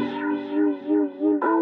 you, you, you, you.